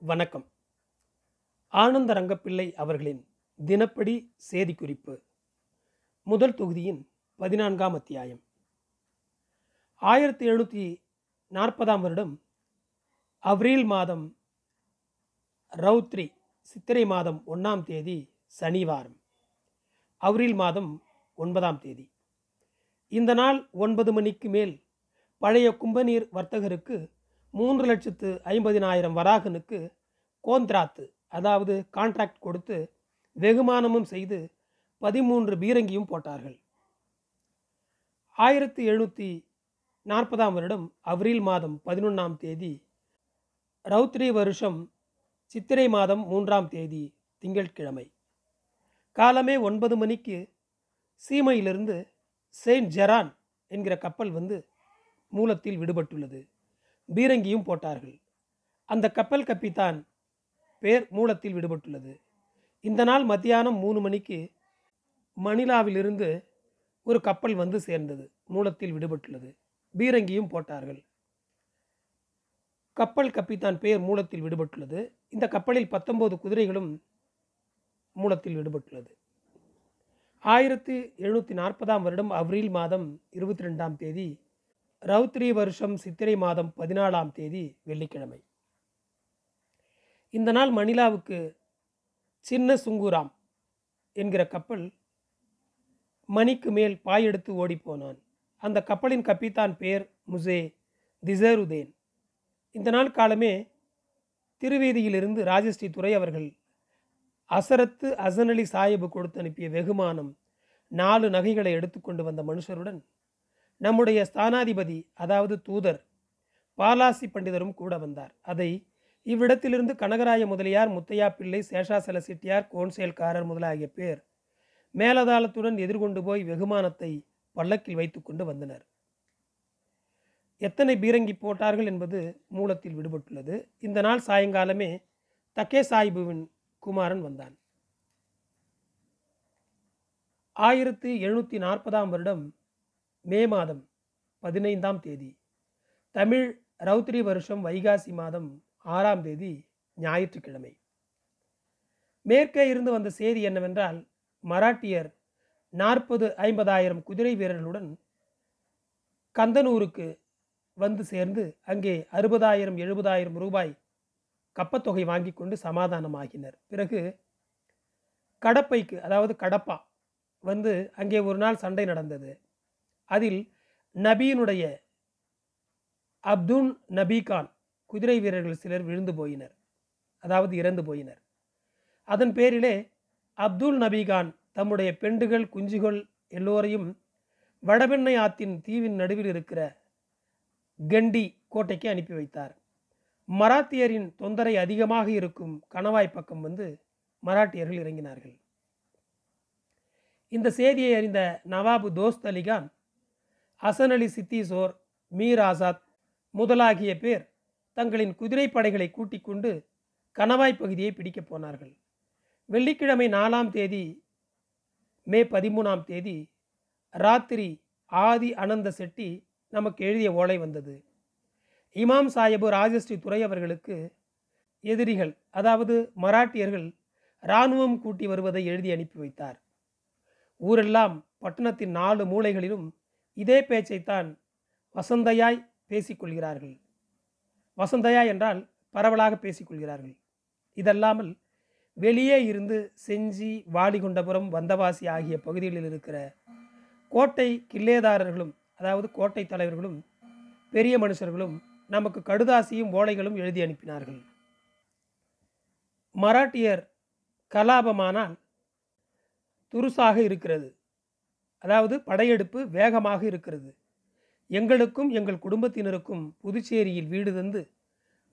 வணக்கம். ஆனந்த ரங்கப்பிள்ளை அவர்களின் தினப்படி செய்திக்குறிப்பு. முதல் தொகுதியின் பதினான்காம் அத்தியாயம். ஆயிரத்தி எழுநூற்றி நாற்பதாம் வருடம் அவ்ரீல் மாதம் ரௌத்ரி சித்திரை மாதம் ஒன்றாம் தேதி சனிவாரம். அவ்ரீல் மாதம் ஒன்பதாம் தேதி. இந்த நாள் ஒன்பது மணிக்கு மேல் பழைய கும்பநீர் வர்த்தகருக்கு மூன்று லட்சத்து ஐம்பதினாயிரம் வராகனுக்கு கோந்த்ராத்து அதாவது கான்ட்ராக்ட் கொடுத்து வெகுமானமும் செய்து பதிமூன்று பீரங்கியும் போட்டார்கள். ஆயிரத்தி எழுநூற்றி நாற்பதாம் வருடம் அப்ரில் மாதம் பதினொன்றாம் தேதி ரௌத்ரி வருஷம் சித்திரை மாதம் மூன்றாம் தேதி திங்கட்கிழமை. காலமே ஒன்பது மணிக்கு சீமையிலிருந்து செயின்ட் ஜெரான் என்கிற கப்பல் வந்து மூலத்தில் விடுபட்டுள்ளது. பீரங்கியும் போட்டார்கள். அந்த கப்பல் கப்பித்தான் பேர் மூலத்தில் விடுபட்டுள்ளது. இந்த நாள் மத்தியானம் மூணு மணிக்கு மணிலாவிலிருந்து ஒரு கப்பல் வந்து சேர்ந்தது. மூலத்தில் விடுபட்டுள்ளது. பீரங்கியும் போட்டார்கள். கப்பல் கப்பித்தான் பேர் மூலத்தில் விடுபட்டுள்ளது. இந்த கப்பலில் பத்தொன்பது குதிரைகளும் மூலத்தில் விடுபட்டுள்ளது. ஆயிரத்தி எழுநூற்றி நாற்பதாம் வருடம் அப்ரில் மாதம் இருபத்தி ரெண்டாம் தேதி ரௌத்ரி வருஷம் சித்திரை மாதம் பதினாலாம் தேதி வெள்ளிக்கிழமை. இந்த நாள் மணிலாவுக்கு சின்ன சுங்குராம் என்கிற கப்பல் மணிக்கு மேல் பாயெடுத்து ஓடிப்போனான். அந்த கப்பலின் கப்பித்தான் பேர் முசே திசருதேன். இந்த நாள் காலமே திருவேதியிலிருந்து ராஜஸ்ரீ துறை அவர்கள் அசரத்து அசனலி சாஹிபு கொடுத்து அனுப்பிய வெகுமானம் நாலு நகைகளை எடுத்துக்கொண்டு வந்த மனுஷருடன் நம்முடைய ஸ்தானாதிபதி அதாவது தூதர் பாலாசி பண்டிதரும் கூட வந்தார். அதை இவ்விடத்திலிருந்து கனகராய முதலியார் முத்தையா பிள்ளை சேஷாசல செட்டியார் கோன்சேல்காரர் முதலாகிய பேர் மேலதாளத்துடன் எதிர்கொண்டு போய் வெகுமானத்தை பல்லக்கில் வைத்து கொண்டு வந்தனர். எத்தனை பீரங்கி போட்டார்கள் என்பது மூலத்தில் விடுபட்டுள்ளது. இந்த நாள் சாயங்காலமே தக்கே சாஹிபுவின் குமாரன் வந்தான். ஆயிரத்தி எழுநூற்றி நாற்பதாம் வருடம் மே மாதம் பதினைந்தாம் தேதி. தமிழ் ரௌத்ரி வருஷம் வைகாசி மாதம் ஆறாம் தேதி ஞாயிற்றுக்கிழமை. மேற்கே இருந்து வந்த செய்தி என்னவென்றால் மராட்டியர் நாற்பது ஐம்பதாயிரம் குதிரை வீரர்களுடன் கந்தனூருக்கு வந்து சேர்ந்து அங்கே அறுபதாயிரம் எழுபதாயிரம் ரூபாய் கப்பத்தொகை வாங்கி கொண்டு சமாதானமாகினர். பிறகு கடப்பைக்கு அதாவது கடப்பா வந்து அங்கே ஒரு நாள் சண்டை நடந்தது. அதில் நபியினுடைய அப்துல் நபிகான் குதிரை வீரர்கள் சிலர் விழுந்து போயினர். அதாவது இறந்து போயினர். அதன் பேரிலே அப்துல் நபிகான் தம்முடைய பெண்டுகள் குஞ்சுகள் எல்லோரையும் வடபெண்ணை ஆத்தின் தீவின் நடுவில் இருக்கிற கண்டி கோட்டைக்கு அனுப்பி வைத்தார். மராத்தியரின் தொந்தரை அதிகமாக இருக்கும் கணவாய் பக்கம் வந்து மராட்டியர்கள் இறங்கினார்கள். இந்த செய்தியை அறிந்த நவாபு தோஸ்த் அலிகான் ஹசன் அலி சித்தீசோர் மீர் ஆசாத் முதலாகிய பேர் தங்களின் குதிரை படைகளை கூட்டிக் கொண்டு கணவாய் பகுதியை பிடிக்கப் போனார்கள். வெள்ளிக்கிழமை நாலாம் தேதி மே பதிமூணாம் தேதி ராத்திரி ஆதி அனந்த செட்டி நமக்கு எழுதிய ஓலை வந்தது. இமாம் சாஹிபு ராஜஸ்ரீ துறை அவர்களுக்கு எதிரிகள் அதாவது மராட்டியர்கள் இராணுவம் கூட்டி வருவதை எழுதி அனுப்பி வைத்தார். ஊரெல்லாம் பட்டணத்தின் நாலு மூலைகளிலும் இதே பேச்சைத்தான் வசந்தையாய் பேசிக்கொள்கிறார்கள். வசந்தையா என்றால் பரவலாக பேசிக்கொள்கிறார்கள். இதல்லாமல் வெளியே இருந்து செஞ்சி வாலிகுண்டபுரம் வந்தவாசி ஆகிய பகுதிகளில் இருக்கிற கோட்டை கில்லேதாரர்களும் அதாவது கோட்டை தலைவர்களும் பெரிய மனுஷர்களும் நமக்கு கடுதாசியும் ஓலைகளும் எழுதி அனுப்பினார்கள். மராட்டியர் கலாபமானால் துருசாக இருக்கிறது. அதாவது படையெடுப்பு வேகமாக இருக்கிறது. எங்களுக்கும் எங்கள் குடும்பத்தினருக்கும் புதுச்சேரியில் வீடு தந்து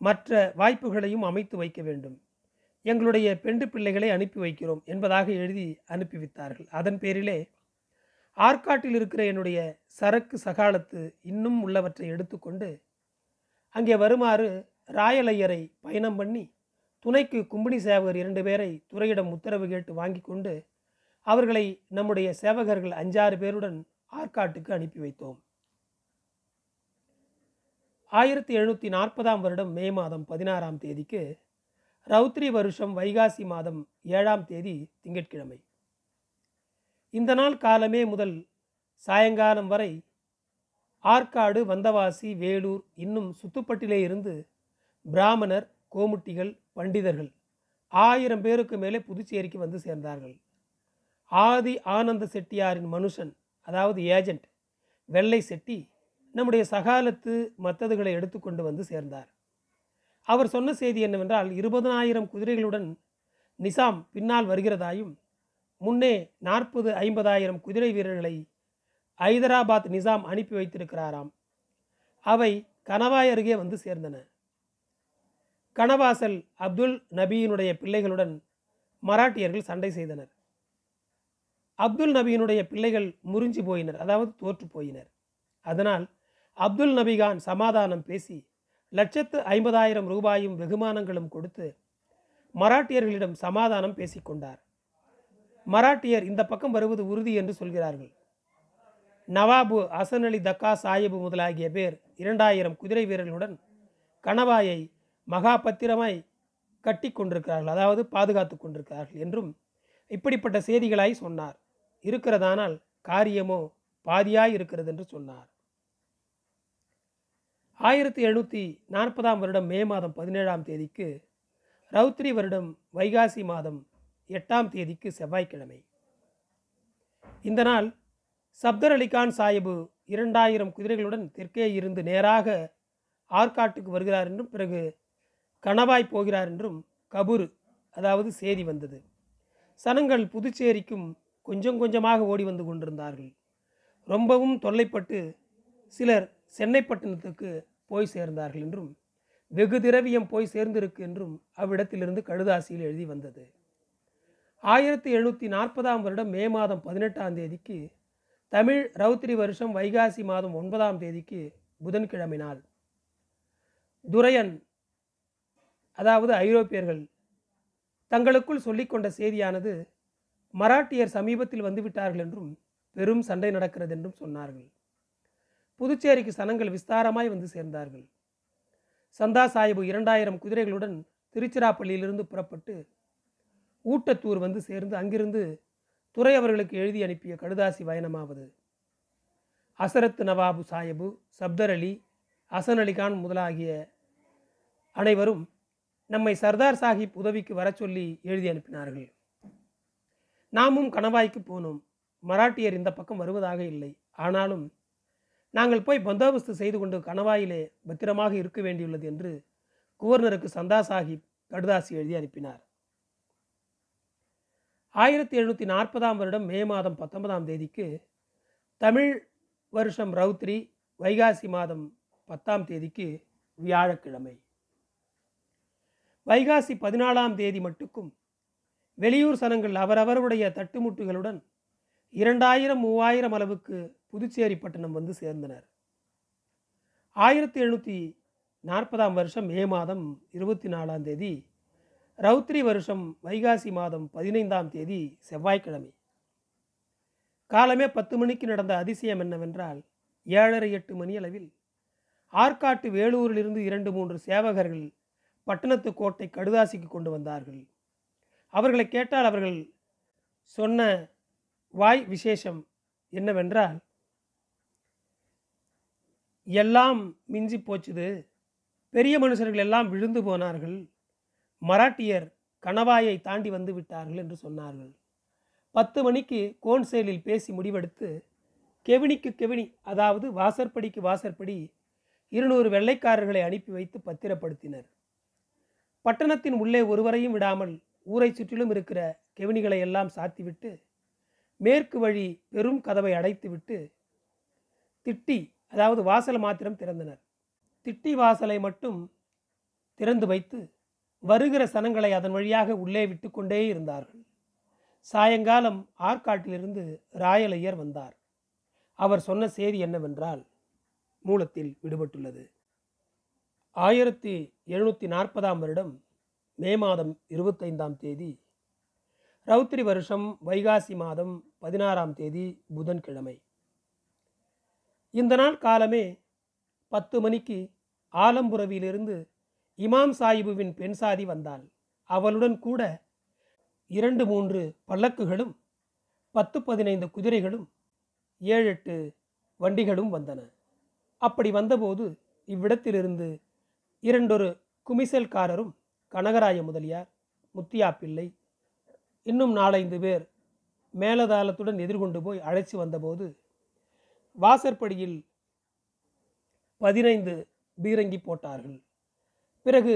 மற்ற வாய்ப்புகளையும் அமைத்து வைக்க வேண்டும். எங்களுடைய பெண்டு பிள்ளைகளை அனுப்பி வைக்கிறோம் என்பதாக எழுதி அனுப்பி வைத்தார்கள் அதன் பேரிலே ஆற்காட்டில் இருக்கிற என்னுடைய சரக்கு சகாலத்து இன்னும் உள்ளவற்றை எடுத்துக்கொண்டு அங்கே வருமாறு ராயலையரை பயணம் பண்ணி துணைக்கு கும்பினி சேவகர் இரண்டு பேரை துறையிடம் உத்தரவு கேட்டு வாங்கி கொண்டு அவர்களை நம்முடைய சேவகர்கள் அஞ்சாறு பேருடன் ஆற்காட்டுக்கு அனுப்பி வைத்தோம். ஆயிரத்தி எழுநூற்றி நாற்பதாம் வருடம் மே மாதம் பதினாறாம் தேதிக்கு ரௌத்ரி வருஷம் வைகாசி மாதம் ஏழாம் தேதி திங்கட்கிழமை. இந்த நாள் காலமே முதல் சாயங்காலம் வரை ஆற்காடு வந்தவாசி வேலூர் இன்னும் சுத்துப்பட்டிலே இருந்து பிராமணர் கோமுட்டிகள் பண்டிதர்கள் ஆயிரம் பேருக்கு மேலே புதுச்சேரிக்கு வந்து சேர்ந்தார்கள். ஆதி ஆனந்த செட்டியாரின் மனுஷன் அதாவது ஏஜெண்ட் வெள்ளை செட்டி நம்முடைய சகாலத்து மத்ததுகளை எடுத்துக்கொண்டு வந்து சேர்ந்தார். அவர் சொன்ன செய்தி என்னவென்றால் இருபதனாயிரம் குதிரைகளுடன் நிசாம் பின்னால் வருகிறதாயும் முன்னே நாற்பது ஐம்பதாயிரம் குதிரை வீரர்களை ஐதராபாத் நிசாம் அனுப்பி வைத்திருக்கிறாராம். அவை கணவாய் அருகே வந்து சேர்ந்தன. கணவாசல் அப்துல் நபியினுடைய பிள்ளைகளுடன் மராட்டியர்கள் சண்டை செய்தனர். அப்துல் நபியினுடைய பிள்ளைகள் முறிஞ்சு போயினர் அதாவது தோற்று போயினர். அதனால் அப்துல் நபிகான் சமாதானம் பேசி லட்சத்து ஐம்பதாயிரம் ரூபாயும் வெகுமானங்களும் கொடுத்து மராட்டியர்களிடம் சமாதானம் பேசிக்கொண்டார் மராட்டியர் இந்த பக்கம் வருவது உறுதி என்று சொல்கிறார்கள். நவாபு அசன் அலி தக்கா சாஹிபு முதலாகிய பேர் இரண்டாயிரம் குதிரை வீரர்களுடன் கணவாயை மகாபத்திரமாய் கட்டி கொண்டிருக்கிறார்கள் அதாவது பாதுகாத்து கொண்டிருக்கிறார்கள் என்றும் இப்படிப்பட்ட செய்திகளாய் சொன்னார். இருக்கிறதானால் காரியமோ பாதியாய் இருக்கிறது என்று சொன்னார். ஆயிரத்தி எழுநூற்றி நாற்பதாம் வருடம் மே மாதம் பதினேழாம் தேதிக்கு ரௌத்ரி வருடம் வைகாசி மாதம் எட்டாம் தேதிக்கு செவ்வாய்க்கிழமை. இந்த நாள் சப்தர் அலிகான் சாஹிபு இரண்டாயிரம் குதிரைகளுடன் தெற்கே இருந்து நேராக ஆற்காட்டுக்கு வருகிறார் என்றும் பிறகு கணவாய் போகிறார் என்றும் கபூர் அதாவது செய்தி வந்தது. சனங்கள் புதுச்சேரிக்கும் கொஞ்சம் கொஞ்சமாக ஓடி வந்து கொண்டிருந்தார்கள். ரொம்பவும் தொல்லைப்பட்டு சிலர் சென்னைப்பட்டினத்துக்கு போய் சேர்ந்தார்கள் என்றும் வெகு திரவியம் போய் சேர்ந்திருக்கு என்றும் அவ்விடத்திலிருந்து கழுதாசியில் எழுதி வந்தது. ஆயிரத்தி எழுநூற்றி நாற்பதாம் வருடம் மே மாதம் பதினெட்டாம் தேதிக்கு தமிழ் ரௌத்திரி வருஷம் வைகாசி மாதம் ஒன்பதாம் தேதிக்கு புதன்கிழமை நாள். துரையன் அதாவது ஐரோப்பியர்கள் தங்களுக்குள் சொல்லிக்கொண்ட செய்தியானது மராட்டியர் சமீபத்தில் வந்துவிட்டார்கள் என்றும் பெரும் சண்டை நடக்கிறது என்றும் சொன்னார்கள். புதுச்சேரிக்கு சனங்கள் விஸ்தாரமாய் வந்து சேர்ந்தார்கள். சந்தா சாஹிபு இரண்டாயிரம் குதிரைகளுடன் திருச்சிராப்பள்ளியிலிருந்து புறப்பட்டு ஊட்டத்தூர் வந்து சேர்ந்து அங்கிருந்து துறை அவர்களுக்கு எழுதி அனுப்பிய கடுதாசி பயணமாவது. அசரத் நவாபு சாஹிபு சப்தர் அலி ஹசன் அலிகான் முதலாகிய அனைவரும் நம்மை சர்தார் சாஹிப் உதவிக்கு வர சொல்லி எழுதி அனுப்பினார்கள். நாமும் கணவாய்க்கு போனோம். மராட்டியர் இந்த பக்கம் வருவதாக இல்லை. ஆனாலும் நாங்கள் போய் பந்தோபஸ்து செய்து கொண்டு கணவாயிலே பத்திரமாக இருக்க வேண்டியுள்ளது என்று குவர்னருக்கு சந்தா சாஹிப் கடுதாசி எழுதி அனுப்பினார். ஆயிரத்தி எழுநூற்றி நாற்பதாம் வருடம் மே மாதம் பத்தொன்பதாம் தேதிக்கு தமிழ் வருஷம் ரௌத்ரி வைகாசி மாதம் பத்தாம் தேதிக்கு வியாழக்கிழமை. வைகாசி பதினாலாம் தேதி மட்டுக்கும் வெளியூர் சனங்கள் அவரவருடைய தட்டுமுட்டுகளுடன் இரண்டாயிரம் மூவாயிரம் அளவுக்கு புதுச்சேரி பட்டணம் வந்து சேர்ந்தனர். ஆயிரத்தி எழுநூற்றி நாற்பதாம் வருஷம் மே மாதம் இருபத்தி நாலாம் தேதி ரௌத்ரி வருஷம் வைகாசி மாதம் பதினைந்தாம் தேதி செவ்வாய்க்கிழமை. காலமே பத்து மணிக்கு நடந்த அதிசயம் என்னவென்றால் ஏழரை எட்டு மணி அளவில் ஆற்காட்டு வேலூரிலிருந்து இரண்டு மூன்று சேவகர்கள் பட்டணத்து கோட்டை கடுதாசிக்கு கொண்டு வந்தார்கள். அவர்களை கேட்டால் அவர்கள் சொன்ன வாய் விசேஷம் என்னவென்றால் எல்லாம் மிஞ்சி போச்சுது. பெரிய மனுஷர்கள் எல்லாம் விழுந்து போனார்கள். மராட்டியர் கணவாயை தாண்டி வந்து விட்டார்கள் என்று சொன்னார்கள். பத்து மணிக்கு கோன்சேலில் பேசி முடிவெடுத்து கெவினிக்கு கெவினி அதாவது வாசற்படிக்கு வாசற்படி இருநூறு வெள்ளைக்காரர்களை அனுப்பி வைத்து பத்திரப்படுத்தினர். பட்டணத்தின் உள்ளே ஒருவரையும் விடாமல் ஊரை சுற்றிலும் இருக்கிற கெவினிகளை எல்லாம் சாத்திவிட்டு மேற்கு வழி பெரும் கதவை அடைத்துவிட்டு திட்டி அதாவது வாசல் மாத்திரம் திறந்தனர். திட்டி வாசலை மட்டும் திறந்து வைத்து வருகிற சனங்களை அதன் வழியாக உள்ளே விட்டுக்கொண்டே இருந்தார்கள். சாயங்காலம் ஆற்காட்டிலிருந்து ராயலையர் வந்தார். அவர் சொன்ன செய்தி என்னவென்றால் மூலத்தில் விடுபட்டுள்ளது. ஆயிரத்தி எழுநூற்றி நாற்பதாம் வருடம் மே மாதம் இருபத்தைந்தாம் தேதி ரௌத்திரி வருஷம் வைகாசி மாதம் பதினாறாம் தேதி புதன்கிழமை. இந்த நாள் காலமே பத்து மணிக்கு ஆலம்புரவியிலிருந்து இமாம் சாஹிபுவின் பெண் சாதி வந்தாள். அவளுடன் கூட இரண்டு மூன்று பல்லக்குகளும் பத்து பதினைந்து குதிரைகளும் ஏழு எட்டு வண்டிகளும் வந்தன. அப்படி வந்தபோது இவ்விடத்திலிருந்து இரண்டொரு குமிசல்காரரும் கனகராய முதலியார் முத்தியா பிள்ளை இன்னும் நாலைந்து பேர் மேலதாளத்துடன் எதிர்கொண்டு போய் அழைச்சி வந்தபோது வாசற்படியில் பதினைந்து பீரங்கி போட்டார்கள். பிறகு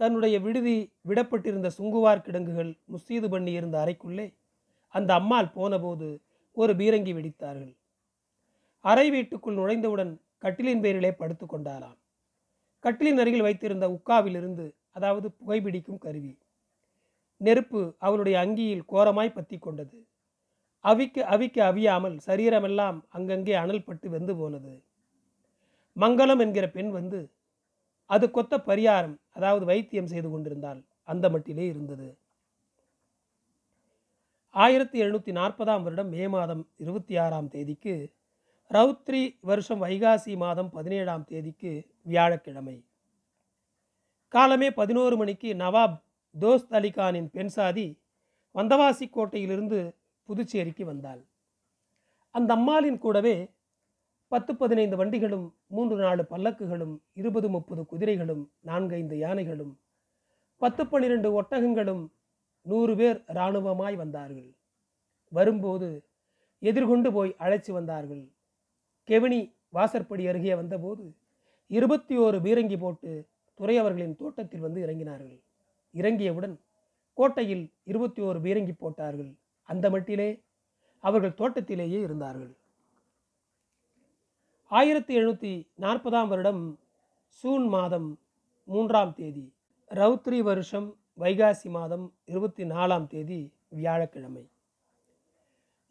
தன்னுடைய விடுதி விடப்பட்டிருந்த சுங்குவார் கிடங்குகள் முஸ்தீது பண்ணி இருந்த அறைக்குள்ளே அந்த அம்மாள் போனபோது ஒரு பீரங்கி வெடித்தார்கள். அறை வீட்டுக்குள் நுழைந்தவுடன் கட்டிலின் பேரிலே படுத்து கொண்டாராம் கட்டிலின் அருகில் வைத்திருந்த உக்காவிலிருந்து அதாவது புகைபிடிக்கும் கருவி. நெருப்பு அவளுடைய அங்கியில் கோரமாய் பற்றி கொண்டது அவிக்க அவிக்க அவியாமல் சரீரமெல்லாம் அங்கங்கே அனல் பட்டு வெந்து போனது. மங்களம் என்கிற பெண் வந்து அது கொத்த பரிகாரம் அதாவது வைத்தியம் செய்து கொண்டிருந்தால் அந்த மட்டிலே இருந்தது. ஆயிரத்தி எழுநூற்றி நாற்பதாம் வருடம் மே மாதம் இருபத்தி ஆறாம் தேதிக்கு ரவுத்ரி வருஷம் வைகாசி மாதம் பதினேழாம் தேதிக்கு வியாழக்கிழமை. காலமே பதினோரு மணிக்கு நவாப் தோஸ்த் அலிகானின் பெண் சாதி வந்தவாசி கோட்டையிலிருந்து புதுச்சேரிக்கு வந்தாள். அந்த அம்மாளின் கூடவே பத்து பதினைந்து வண்டிகளும் மூன்று நாலு பல்லக்குகளும் இருபது முப்பது குதிரைகளும் நான்கைந்து யானைகளும் பத்து பன்னிரண்டு ஒட்டகங்களும் நூறு பேர் இராணுவமாய் வந்தார்கள். வரும்போது எதிர்கொண்டு போய் அழைச்சி வந்தார்கள். கெவினி வாசற்படி அருகே வந்தபோது இருபத்தி ஓரு பீரங்கி போட்டு துறை அவர்களின் தோட்டத்தில் வந்து இறங்கினார்கள். இறங்கியவுடன் கோட்டையில் இருபத்தி ஓரு பீரங்கி போட்டார்கள். அந்த மட்டிலே அவர்கள் தோட்டத்திலேயே இருந்தார்கள். ஆயிரத்தி எழுநூற்றி நாற்பதாம் வருடம் சூன் மாதம் மூன்றாம் தேதி ரவுத்ரி வருஷம் வைகாசி மாதம் இருபத்தி நாலாம் தேதி வியாழக்கிழமை.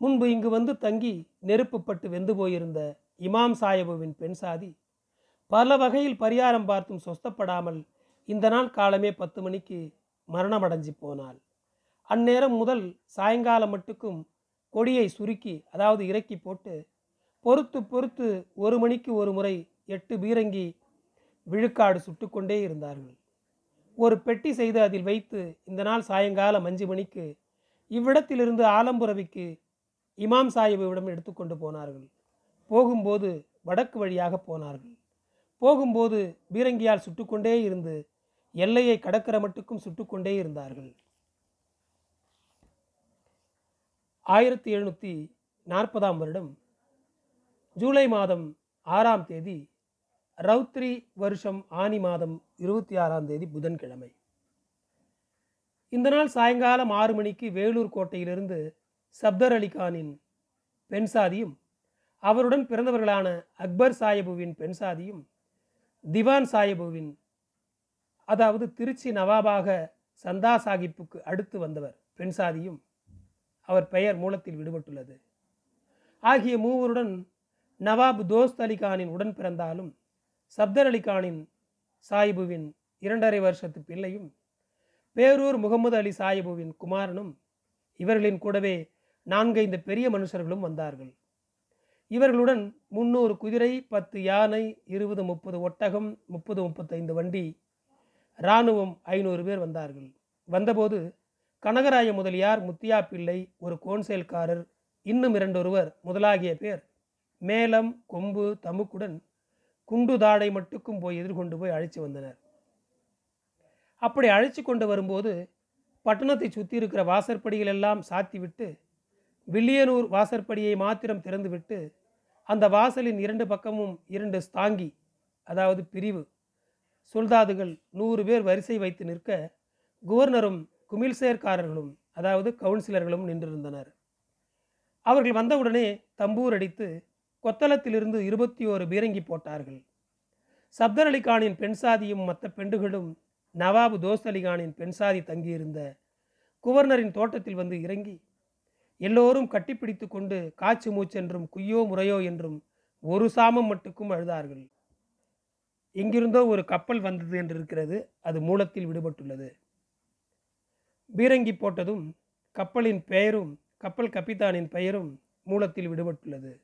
முன்பு இங்கு வந்து தங்கி நெருப்புப்பட்டு வெந்து போயிருந்த இமாம் சாயபுவின் பெண் சாதி பல வகையில் பரிகாரம் பார்த்தும் சொஸ்தப்படாமல் இந்த நாள் காலமே பத்து மணிக்கு மரணமடைஞ்சு போனாள். அந்நேரம் முதல் சாயங்காலம் மட்டுக்கும் கொடியை சுருக்கி அதாவது இறக்கி போட்டு பொறுத்து பொறுத்து ஒரு மணிக்கு ஒரு முறை எட்டு பீரங்கி விழுக்காடு சுட்டுக்கொண்டே இருந்தார்கள். ஒரு பெட்டி செய்து அதில் வைத்து இந்த நாள் சாயங்காலம் அஞ்சு மணிக்கு இவ்விடத்திலிருந்து ஆலம்புரவிக்கு இமாம் சாஹிபிடம் எடுத்துக்கொண்டு போனார்கள். போகும்போது வடக்கு வழியாக போனார்கள். போகும்போது பீரங்கியால் சுட்டுக்கொண்டே இருந்து எல்லையை கடக்கிற மட்டுக்கும் சுட்டுக்கொண்டே இருந்தார்கள். ஆயிரத்தி எழுநூற்றி நாற்பதாம் வருடம் ஜூலை மாதம் ஆறாம் தேதி ரவுத்ரி வருஷம் ஆனி மாதம் இருபத்தி ஆறாம் தேதி புதன்கிழமை. இந்த நாள் சாயங்காலம் ஆறு மணிக்கு வேலூர் கோட்டையிலிருந்து சப்தர் அலிகானின் பெண்சாதியும் பெண் சாதியும் அவருடன் பிறந்தவர்களான அக்பர் சாஹிபுவின் பெண் சாதியும் திவான் சாஹிபுவின் அதாவது திருச்சி நவாபாக சந்தா சாஹிப்புக்கு அடுத்து வந்தவர் பெண் சாதியும் அவர் பெயர் மூலத்தில் விடுபட்டுள்ளது. ஆகிய மூவருடன் நவாப் தோஸ்த் அலி கானின் உடன் பிறந்தாலும் சப்தர் அலி கானின் சாஹிபுவின் இரண்டரை வருஷத்து பிள்ளையும் பேரூர் முகமது அலி சாஹிபுவின் குமாரனும் இவர்களின் கூடவே நான்கைந்து பெரிய மனுஷர்களும் வந்தார்கள். இவர்களுடன் முன்னூறு குதிரை பத்து யானை இருபது முப்பது ஒட்டகம் முப்பது முப்பத்தைந்து வண்டி இராணுவம் ஐநூறு பேர் வந்தார்கள். வந்தபோது கனகராய முதலியார் முத்தியா பிள்ளை ஒரு கோன்சேல்காரர் இன்னும் இரண்டொருவர் முதலாகிய பேர் மேலம் கொம்பு தமுக்குடன் குண்டு தாடை மட்டுக்கும் போய் எதிர்கொண்டு போய் அழைச்சி வந்தனர். அப்படி அழைச்சி கொண்டு வரும்போது பட்டணத்தை சுற்றி இருக்கிற வாசற்படிகள் எல்லாம் சாத்திவிட்டு வில்லியனூர் வாசற்படியை மாத்திரம் திறந்துவிட்டு அந்த வாசலின் இரண்டு பக்கமும் இரண்டு ஸ்தாங்கி அதாவது பிரிவு. சுல்தாதுகள் நூறு பேர் வரிசை வைத்து நிற்க குவர்னரும் குமில்சேர்காரர்களும் அதாவது கவுன்சிலர்களும் நின்றிருந்தனர். அவர்கள் வந்தவுடனே தம்பூர் அடித்து கொத்தளத்திலிருந்து இருபத்தி ஓரு பீரங்கி போட்டார்கள். சப்தர் அலிகானின் பெண் சாதியும் மற்ற பெண்டுகளும் நவாபு தோஸ்த் அலிகானின் பெண் சாதி தங்கியிருந்த குவர்னரின் தோட்டத்தில் வந்து இறங்கி எல்லோரும் கட்டிப்பிடித்து கொண்டு காச்சு மூச்சென்றும் குய்யோ முறையோ என்றும் ஒரு சாமம் மட்டுக்கும் அழுதார்கள். எங்கிருந்தோ ஒரு கப்பல் வந்தது என்று இருக்கிறது அது மூலத்தில் விடுபட்டுள்ளது. பீரங்கி போட்டதும் கப்பலின் பெயரும் கப்பல் கப்பித்தானின் பெயரும் மூலத்தில் விடுபட்டுள்ளது.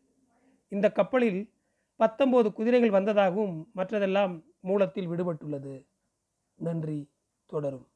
இந்த கப்பலில் பத்தொன்பது குதிரைகள் வந்ததாகவும் மற்றதெல்லாம் மூலத்தில் விடுபட்டுள்ளது. நன்றி. தொடரும்.